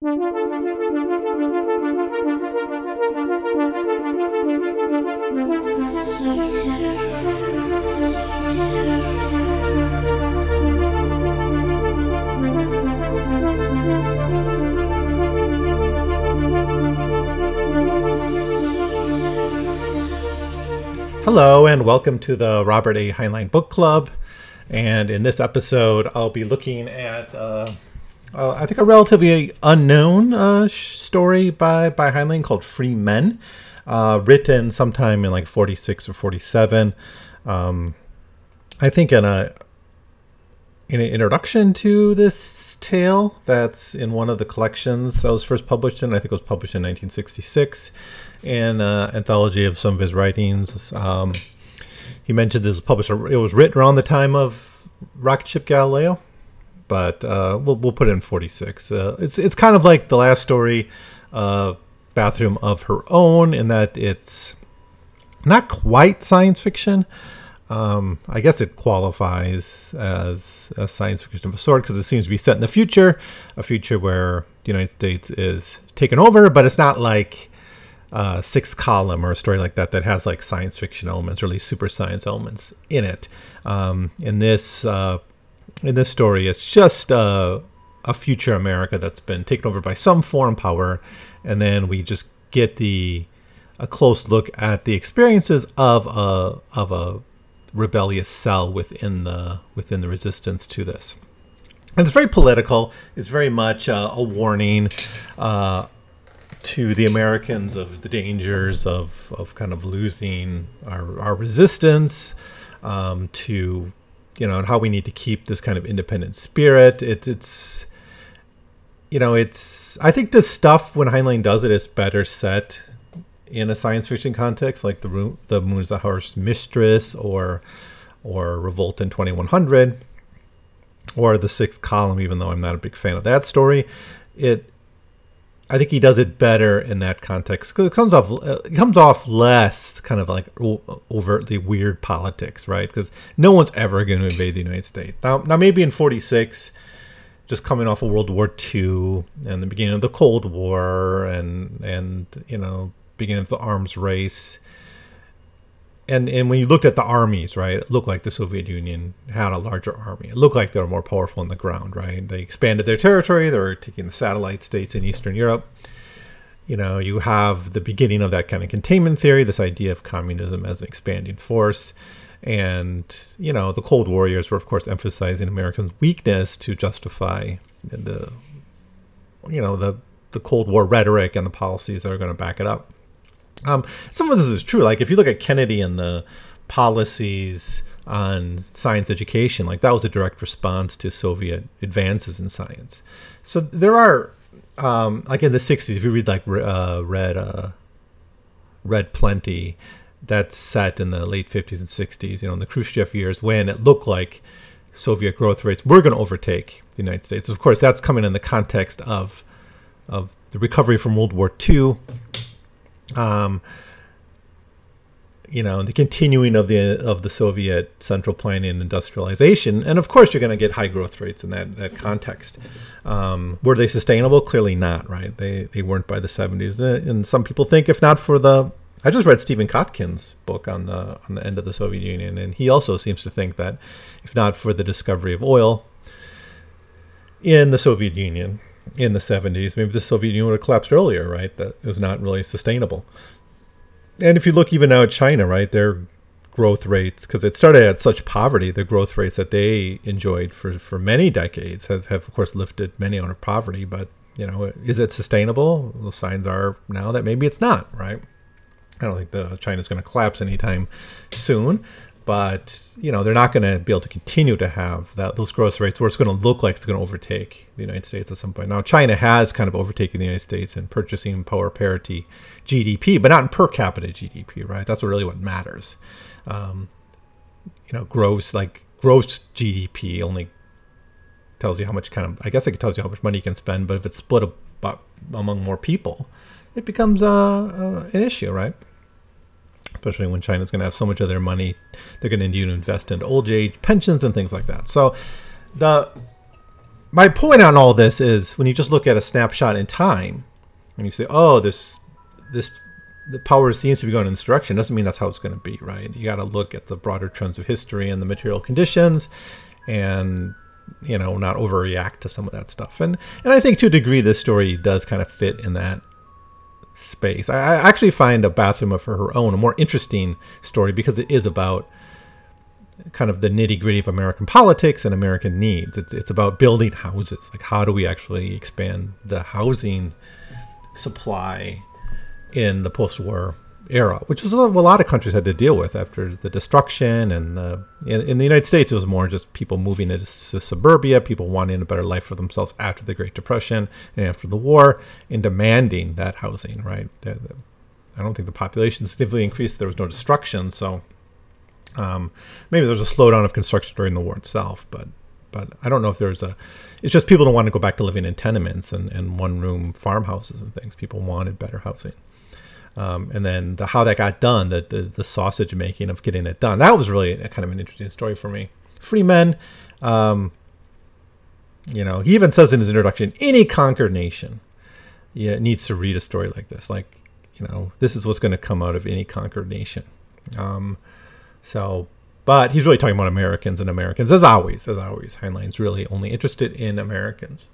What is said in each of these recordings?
Hello, and welcome to the Robert A. Heinlein Book Club. And in this episode, I'll be looking at, uh, uh, I think, a relatively unknown uh, story by, by Heinlein called Free Men, uh, written sometime in like 46 or 47. Um, I think in a in an introduction to this tale that's in one of the collections that was first published in, I think it was published in 1966, in uh, anthology of some of his writings. Um, he mentioned it was published, it was written around the time of Rocket Ship Galileo, but uh, we'll, we'll put it in 46. Uh, it's, it's kind of like the last story, uh, Bathroom of Her Own, in that it's not quite science fiction, um, I guess it qualifies as a science fiction of a sort because it seems to be set in the future, a future where the United States is taken over, but it's not like a sixth column or a story like that that has like science fiction elements or at least super science elements in it. Um, in this uh, in this story, it's just uh, a future America that's been taken over by some foreign power, and then we just get the a close look at the experiences of a of a rebellious cell within the within the resistance to this. And it's very political. It's very much uh, a warning uh, to the Americans of the dangers of, of kind of losing our, our resistance, um, to you know, and how we need to keep this kind of independent spirit. It, it's you know, it's I think this stuff when Heinlein does it is better set in a science fiction context, like the the Moon's Mistress or or Revolt in 2100 or the Sixth Column. Even though I'm not a big fan of that story, it I think he does it better in that context because it comes off comes off less kind of like overtly weird politics, right? Because no one's ever going to invade the United States. Now, now maybe in '46 just coming off of World War II and the beginning of the Cold War and and you know beginning of the arms race. And and when you looked at the armies, right, it looked like the Soviet Union had a larger army. It looked like they were more powerful on the ground, right? They expanded their territory. They were taking the satellite states in Eastern Europe. You know, you have the beginning of that kind of containment theory, this idea of communism as an expanding force. And, you know, the Cold Warriors were, of course, emphasizing Americans' weakness to justify the, you know, the, the Cold War rhetoric and the policies that are going to back it up. Um, some of this is true. Like if you look at Kennedy and the policies on science education, like that was a direct response to Soviet advances in science. So there are, um, like in the '60s, if you read like uh, Red, uh, Red Plenty, that's set in the late '50s and '60s. You know, in the Khrushchev years, when it looked like Soviet growth rates were going to overtake the United States. Of course, that's coming in the context of of the recovery from World War II um, you know, the continuing of the of the Soviet central planning and industrialization, and of course, you're going to get high growth rates in that that context. Um, were they sustainable? Clearly not. Right? They they weren't by the 70s, uh, and some people think if not for the I just read Stephen Kotkin's book on the on the end of the Soviet Union, and he also seems to think that if not for the discovery of oil in the Soviet Union, in the 70s. Maybe the Soviet Union would have collapsed earlier, right? That it was not really sustainable. And if you look even now at China, right, their growth rates, because it started at such poverty, the growth rates that they enjoyed for, for many decades have, have, of course, lifted many out of poverty. But, you know, is it sustainable? The signs are now that maybe it's not, right? I don't think the China's going to collapse anytime soon but you know they're not going to be able to continue to have that those growth rates where it's going to look like it's going to overtake the United States at some point. Now China has kind of overtaken the United States in purchasing power parity GDP, but not in per capita GDP, right? That's really what matters. Um, you know, gross like gross GDP only tells you how much kind of I guess it tells you how much money you can spend, but if it's split up among more people, it becomes uh, uh, an issue, right? Especially when China's going to have so much of their money they're going to need to invest in old age pensions and things like that. So the my point on all this is when you just look at a snapshot in time and you say, "Oh, this this the power seems to be going in this direction," doesn't mean that's how it's going to be, right? You got to look at the broader trends of history and the material conditions, and you know, not overreact to some of that stuff. And and I think to a degree, this story does kind of fit in that space. I, I actually find a bathroom of her own a more interesting story because it is about kind of the nitty gritty of American politics and American needs. It's it's about building houses. Like how do we actually expand the housing supply in the post-war era, which is a lot of countries had to deal with after the destruction. And the, in, in, the United States, it was more just people moving into suburbia, people wanting a better life for themselves after the Great Depression and after the war, and demanding that housing. Right? I don't think the population significantly increased. There was no destruction, so um, maybe there's a slowdown of construction during the war itself, but but I don't know if there's a. It's just people don't want to go back to living in tenements and, and one room farmhouses and things. People wanted better housing. Um, and then the, how that got done, the, the, the sausage making of getting it done, that was really a, kind of an interesting story for me. Free men, um, you know, he even says in his introduction, any conquered nation yeah, needs to read a story like this. Like, you know, this is what's going to come out of any conquered nation. Um, so, but he's really talking about Americans and Americans, as always, as always. Heinlein's really only interested in Americans.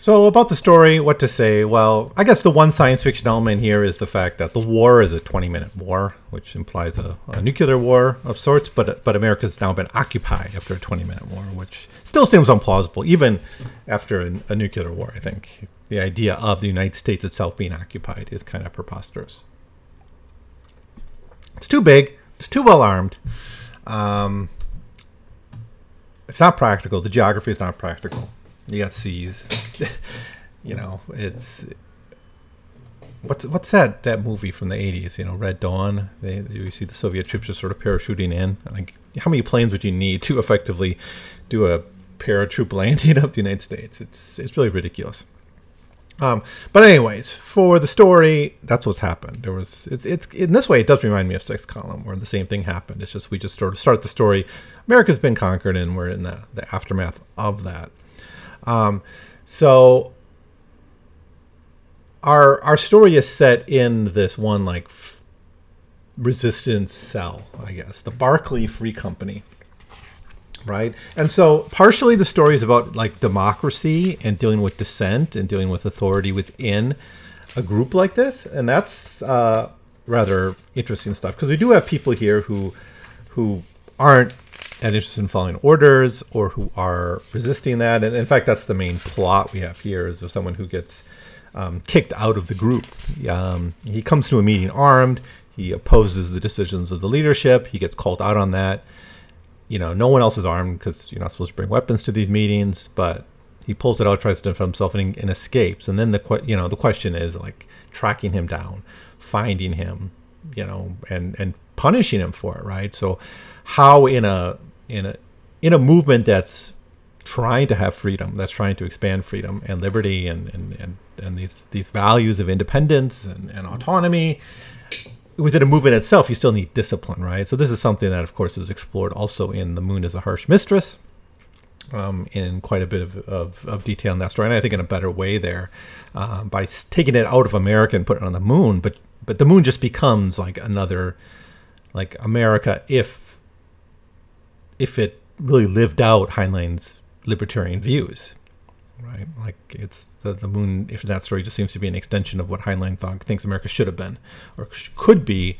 So, about the story, what to say? Well, I guess the one science fiction element here is the fact that the war is a 20 minute war, which implies a, a nuclear war of sorts, but, but America's now been occupied after a 20 minute war, which still seems implausible, even after a, a nuclear war. I think the idea of the United States itself being occupied is kind of preposterous. It's too big, it's too well armed. Um, it's not practical. The geography is not practical you got seas. you know, it's what's what's that that movie from the eighties? You know, Red Dawn. They, they, you see the Soviet troops just sort of parachuting in. Like, how many planes would you need to effectively do a paratroop landing of the United States? It's it's really ridiculous. Um, but anyways, for the story, that's what's happened. There was it's it's in this way it does remind me of Sixth Column, where the same thing happened. It's just we just sort of start the story. America's been conquered, and we're in the the aftermath of that. Um, so our our story is set in this one like f- resistance cell, I guess, the Barclay Free Company, right? And so partially the story is about like democracy and dealing with dissent and dealing with authority within a group like this, and that's uh, rather interesting stuff because we do have people here who who aren't and interested in following orders or who are resisting that. And in fact, that's the main plot we have here is of someone who gets um, kicked out of the group. Um, he comes to a meeting armed. He opposes the decisions of the leadership. He gets called out on that. You know, no one else is armed because you're not supposed to bring weapons to these meetings. But he pulls it out, tries to defend himself, and, and escapes. And then the you know the question is like tracking him down, finding him, you know, and and punishing him for it, right? So how in a in a in a movement that's trying to have freedom, that's trying to expand freedom and liberty and and, and, and these these values of independence and, and autonomy. Within a movement itself, you still need discipline, right? So this is something that, of course, is explored also in "The Moon is a Harsh Mistress," um, in quite a bit of, of, of, detail in that story, and I think in a better way there uh, by taking it out of America and putting it on the moon. But but the moon just becomes like another like America if if it really lived out Heinlein's libertarian views, right? Like it's the, the moon. If that story just seems to be an extension of what Heinlein thought thinks America should have been, or could be,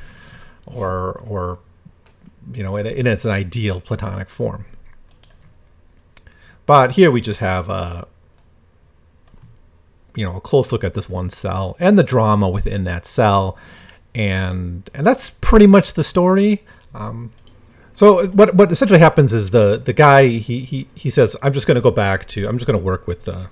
or or you know, in, its ideal Platonic form. But here we just have a you know a close look at this one cell and the drama within that cell, and and that's pretty much the story. Um, so what what essentially happens is the the guy he he he says I'm just going to go back to I'm just going to work with the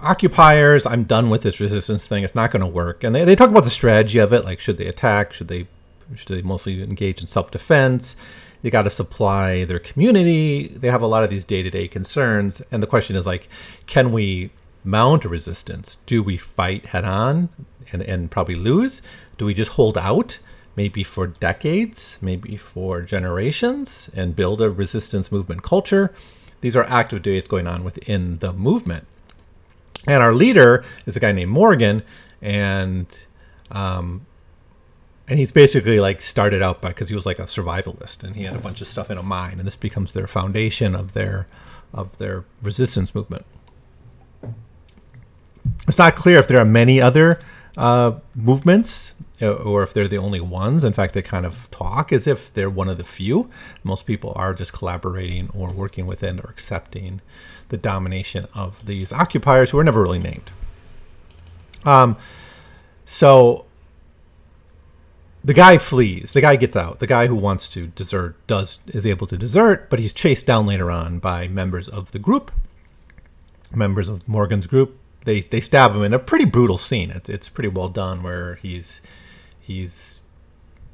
occupiers. I'm done with this resistance thing. It's not going to work. And they, they talk about the strategy of it, like should they attack? Should they should they mostly engage in self defense? They got to supply their community. They have a lot of these day to day concerns, and the question is like, can we mount a resistance? Do we fight head on and and probably lose? Do we just hold out? Maybe for decades, maybe for generations, and build a resistance movement culture These are active debates going on within the movement. And our leader is a guy named Morgan, and um, and he's basically like started out by because he was like a survivalist, and he had a bunch of stuff in a mine, and this becomes their foundation of their of their resistance movement. It's not clear if there are many other uh, movements or if they're the only ones. In fact, they kind of talk as if they're one of the few. Most people are just collaborating or working within or accepting the domination of these occupiers who are never really named. Um, so the guy flees. The guy gets out. The guy who wants to desert does is able to desert, but he's chased down later on by members of the group, members of Morgan's group, they they stab him in a pretty brutal scene. It's it's pretty well done where he's he's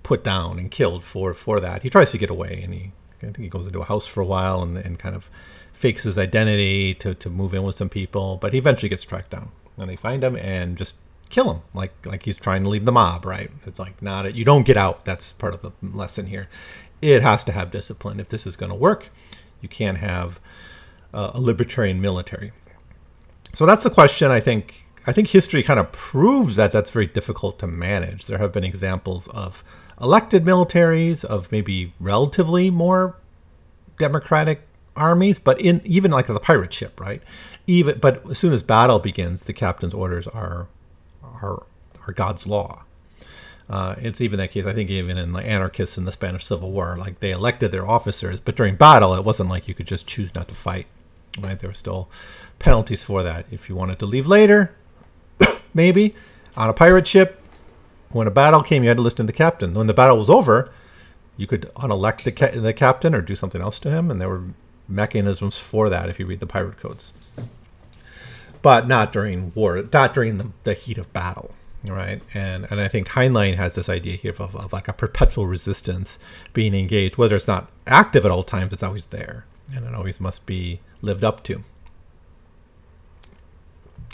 put down and killed for for that. He tries to get away and he I think he goes into a house for a while and, and kind of fakes his identity to, to move in with some people, but he eventually gets tracked down. And they find him and just kill him like like he's trying to leave the mob, right? It's like not a, you don't get out. That's part of the lesson here. It has to have discipline if this is going to work. You can't have uh, a libertarian military. So that's the question I think I think history kind of proves that that's very difficult to manage. There have been examples of elected militaries of maybe relatively more democratic armies, but in even like the pirate ship, right? Even but as soon as battle begins, the captain's orders are are are God's law. Uh, it's even that case. I think even in the anarchists in the Spanish Civil War, like they elected their officers, but during battle, it wasn't like you could just choose not to fight. Right? There were still penalties for that. If you wanted to leave later, maybe on a pirate ship, when a battle came, you had to listen to the captain. When the battle was over, you could unelect the, ca- the captain or do something else to him, and there were mechanisms for that if you read the pirate codes. But not during war, not during the, the heat of battle, right? And and I think Heinlein has this idea here of, of like a perpetual resistance being engaged, whether it's not active at all times, it's always there, and it always must be lived up to.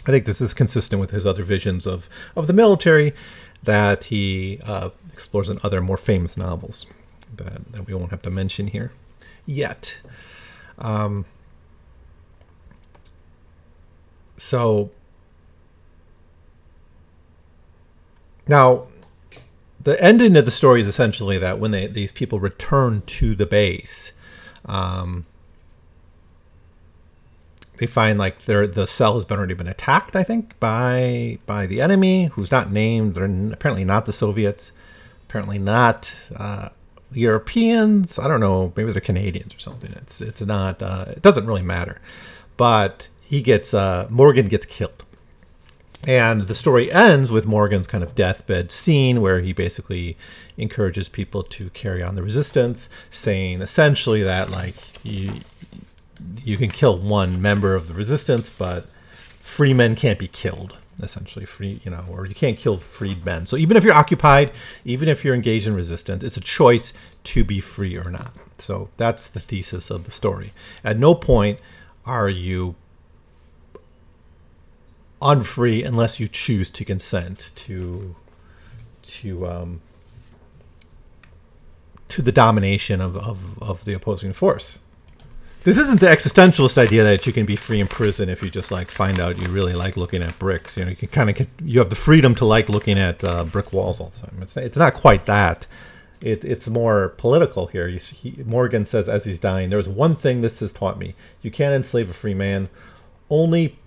I think this is consistent with his other visions of, of the military that he uh, explores in other more famous novels that, that we won't have to mention here yet. Um, so now the ending of the story is essentially that when they, these people return to the base, um, they find like their the cell has been already been attacked. I think by by the enemy, who's not named. They're apparently not the Soviets. Apparently not uh, Europeans. I don't know. Maybe they're Canadians or something. It's it's not. Uh, it doesn't really matter. But he gets uh, Morgan gets killed, and the story ends with Morgan's kind of deathbed scene where he basically encourages people to carry on the resistance, saying essentially that like you you can kill one member of the resistance, but free men can't be killed. Essentially, free you know, or you can't kill freed men. So even if you're occupied, even if you're engaged in resistance, it's a choice to be free or not. So that's the thesis of the story. At no point are you unfree unless you choose to consent to to um, to the domination of, of, of the opposing force. This isn't the existentialist idea that you can be free in prison if you just like find out you really like looking at bricks. You know, you can kind of you have the freedom to like looking at uh, brick walls all the time. It's it's not quite that. It, it's more political here. He, Morgan says as he's dying, "There's one thing this has taught me: you can't enslave a free man. Only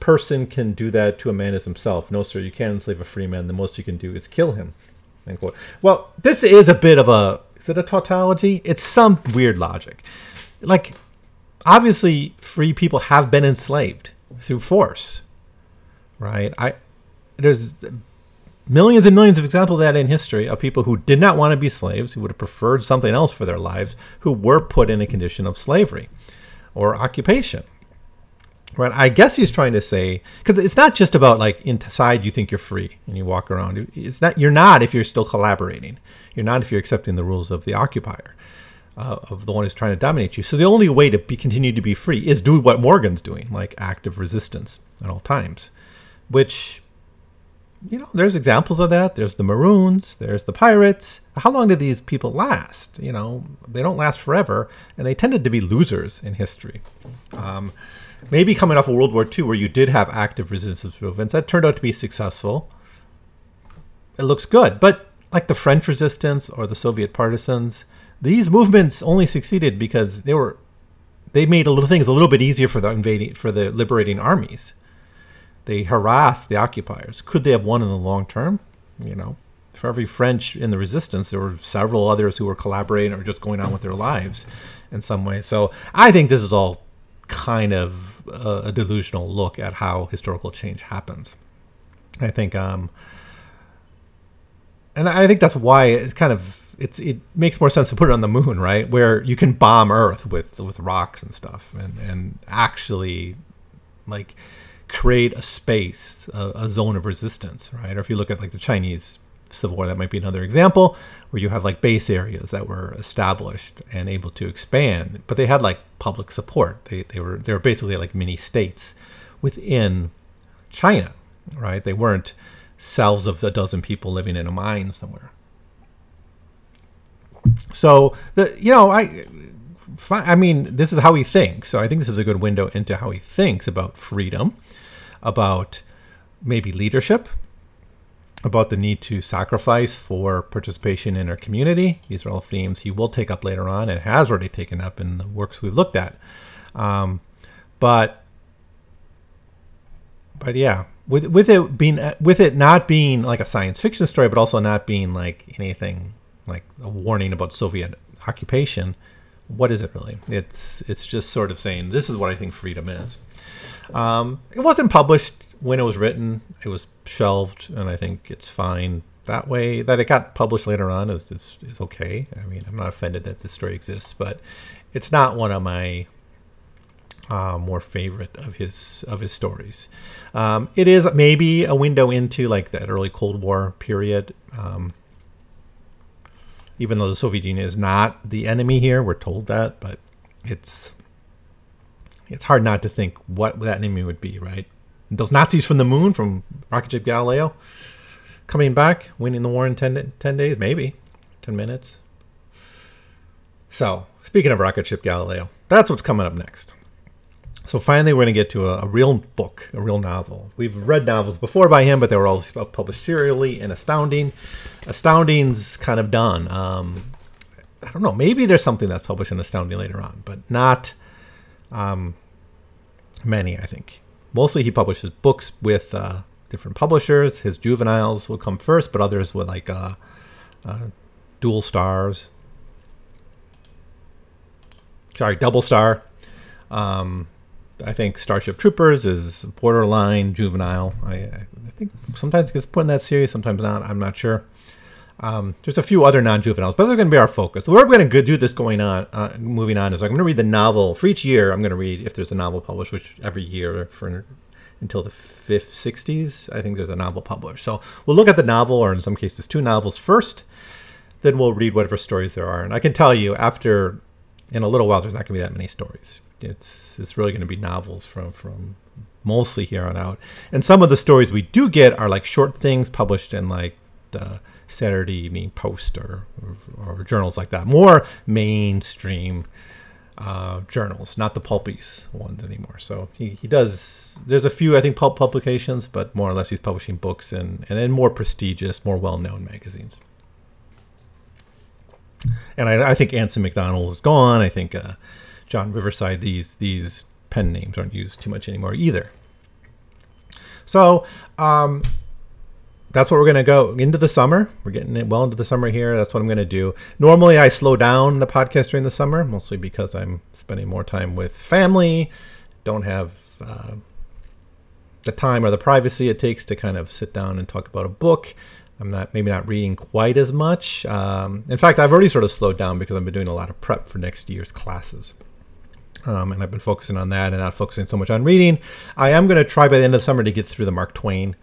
person can do that to a man is himself. No, sir, you can't enslave a free man. The most you can do is kill him." End quote. Well, this is a bit of a is it a tautology? It's some weird logic, like obviously free people have been enslaved through force right? I there's millions and millions of examples of that in history of people who did not want to be slaves who would have preferred something else for their lives who were put in a condition of slavery or occupation right? I guess he's trying to say because it's not just about like inside you think you're free and you walk around. It's not you're not if you're still collaborating. You're not if you're accepting the rules of the occupier uh, of the one who's trying to dominate you. So the only way to be, continue to be free is do what Morgan's doing, like active resistance at all times, which you know, there's examples of that. There's the Maroons, there's the Pirates. How long did these people last? You know, they don't last forever, and they tended to be losers in history. Um, maybe coming off of World War II, where you did have active resistance movements, that turned out to be successful. It looks good, but like the French resistance or the Soviet partisans, these movements only succeeded because they were they made a little things a little bit easier for the invading for the liberating armies. They harassed the occupiers. Could they have won in the long term? You know, for every French in the resistance, there were several others who were collaborating or just going on with their lives in some way. So I think this is all kind of a, a delusional look at how historical change happens. I think, um, and I think that's why it's kind of it's it makes more sense to put it on the moon, right? Where you can bomb Earth with with rocks and stuff, and and actually like create a space, a, a, zone of resistance, right? Or if you look at like the Chinese Civil War, that might be another example where you have like base areas that were established and able to expand, but they had like public support. They they were they were basically like mini states within China, right? They weren't cells of a dozen people living in a mine somewhere. So the you know I I mean this is how he thinks. So I think this is a good window into how he thinks about freedom, about maybe leadership, about the need to sacrifice for participation in our community. These are all themes he will take up later on and has already taken up in the works we've looked at. Um, but but yeah, with with it being with it not being like a science fiction story, but also not being like anything like a warning about Soviet occupation. What is it really? It's it's just sort of saying this is what I think freedom is. Um, it wasn't published when it was written. It was shelved, and I think it's fine that way. That it got published later on is, is, is okay. I mean, I'm not offended that this story exists, but it's not one of my uh, more favorite of his of his stories. Um, it is maybe a window into like that early Cold War period. Um, even though the Soviet Union is not the enemy here, we're told that, but it's it's hard not to think what that enemy would be, right? Those Nazis from the moon, from rocket ship Galileo, coming back, winning the war in 10, 10 days, maybe 10 minutes. So, speaking of rocket ship Galileo, that's what's coming up next. So finally, we're going to get to a, a, real book, a real novel. We've read novels before by him, but they were all published serially in Astounding. Astounding's kind of done. Um, I don't know. Maybe there's something that's published in Astounding later on, but not um, many. I think mostly he publishes books with uh, different publishers. His juveniles will come first, but others with like uh, uh, dual stars. Sorry, double star. Um, I think Starship Troopers is borderline juvenile. I, I think sometimes it gets put in that series, sometimes not. I'm not sure. Um, there's a few other non-juveniles, but they're going to be our focus. We're going to do this going on, uh, moving on, is I'm going to read the novel for each year. I'm going to read if there's a novel published, which every year for until the fifth, 60s, I think there's a novel published. So we'll look at the novel, or in some cases, two novels first. Then we'll read whatever stories there are. And I can tell you, after in a little while, there's not going to be that many stories it's it's really going to be novels from from mostly here on out. And some of the stories we do get are like short things published in like the Saturday Evening Post or, or, or journals like that. More mainstream uh, journals, not the pulpies ones anymore. So he, he does. There's a few I think pulp publications, but more or less he's publishing books and and in more prestigious, more well known magazines. And I, I think Anson MacDonald is gone. I think uh, John Riverside, these these pen names aren't used too much anymore either. So um, that's what we're gonna go into the summer. We're getting well into the summer here. That's what I'm gonna do. Normally, I slow down the podcast during the summer, mostly because I'm spending more time with family. Don't have uh, the time or the privacy it takes to kind of sit down and talk about a book. I'm not maybe not reading quite as much. Um, in fact, I've already sort of slowed down because I've been doing a lot of prep for next year's classes. Um, and I've been focusing on that and not focusing so much on reading. I am going to try by the end of the summer to get through the Mark Twain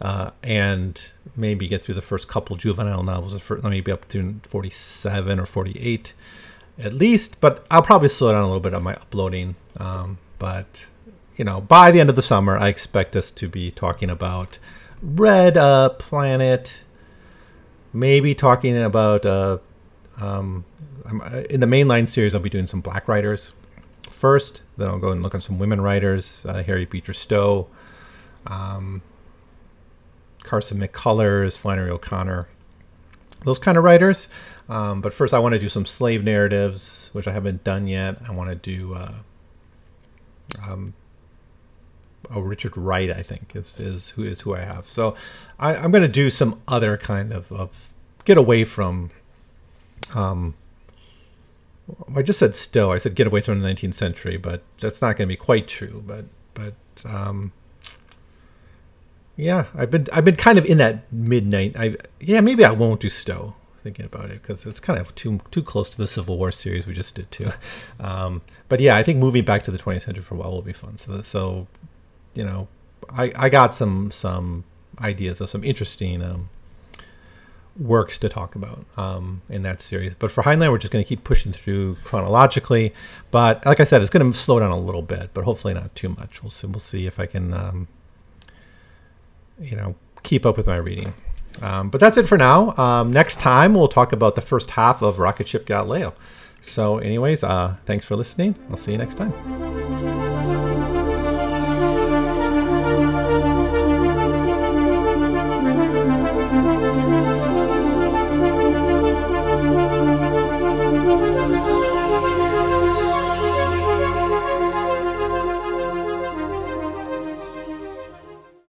uh, and maybe get through the first couple juvenile novels. For, maybe up to 47 or 48 at least. But I'll probably slow down a little bit on my uploading. Um, but, you know, by the end of the summer, I expect us to be talking about Red uh, Planet. Maybe talking about uh, um, uh, in the mainline series. I'll be doing some Black writers first. Then I'll go and look at some women writers: uh, Harriet Beecher Stowe, um, Carson McCullers, Flannery O'Connor, those kind of writers. Um, but first, I want to do some slave narratives, which I haven't done yet. I want to do. Uh, um, oh, Richard Wright, I think is is who is who I have. So I, am going to do some other kind of, of get away from. Um, I just said Stowe. I said get away from the 19th century, but that's not going to be quite true. But but um, yeah, I've been I've been kind of in that midnight. I yeah maybe I won't do Stowe thinking about it because it's kind of too too close to the Civil War series we just did too. Um, but yeah, I think moving back to the 20th century for a while will be fun. So so you know, I I got some some ideas of some interesting um, works to talk about um, in that series. But for Heinlein, we're just going to keep pushing through chronologically. But like I said, it's going to slow down a little bit, but hopefully not too much. We'll see. We'll see if I can, um, you know, keep up with my reading. Um, but that's it for now. Um, next time, we'll talk about the first half of Rocket Ship Galileo. So, anyways, uh, thanks for listening. I'll see you next time.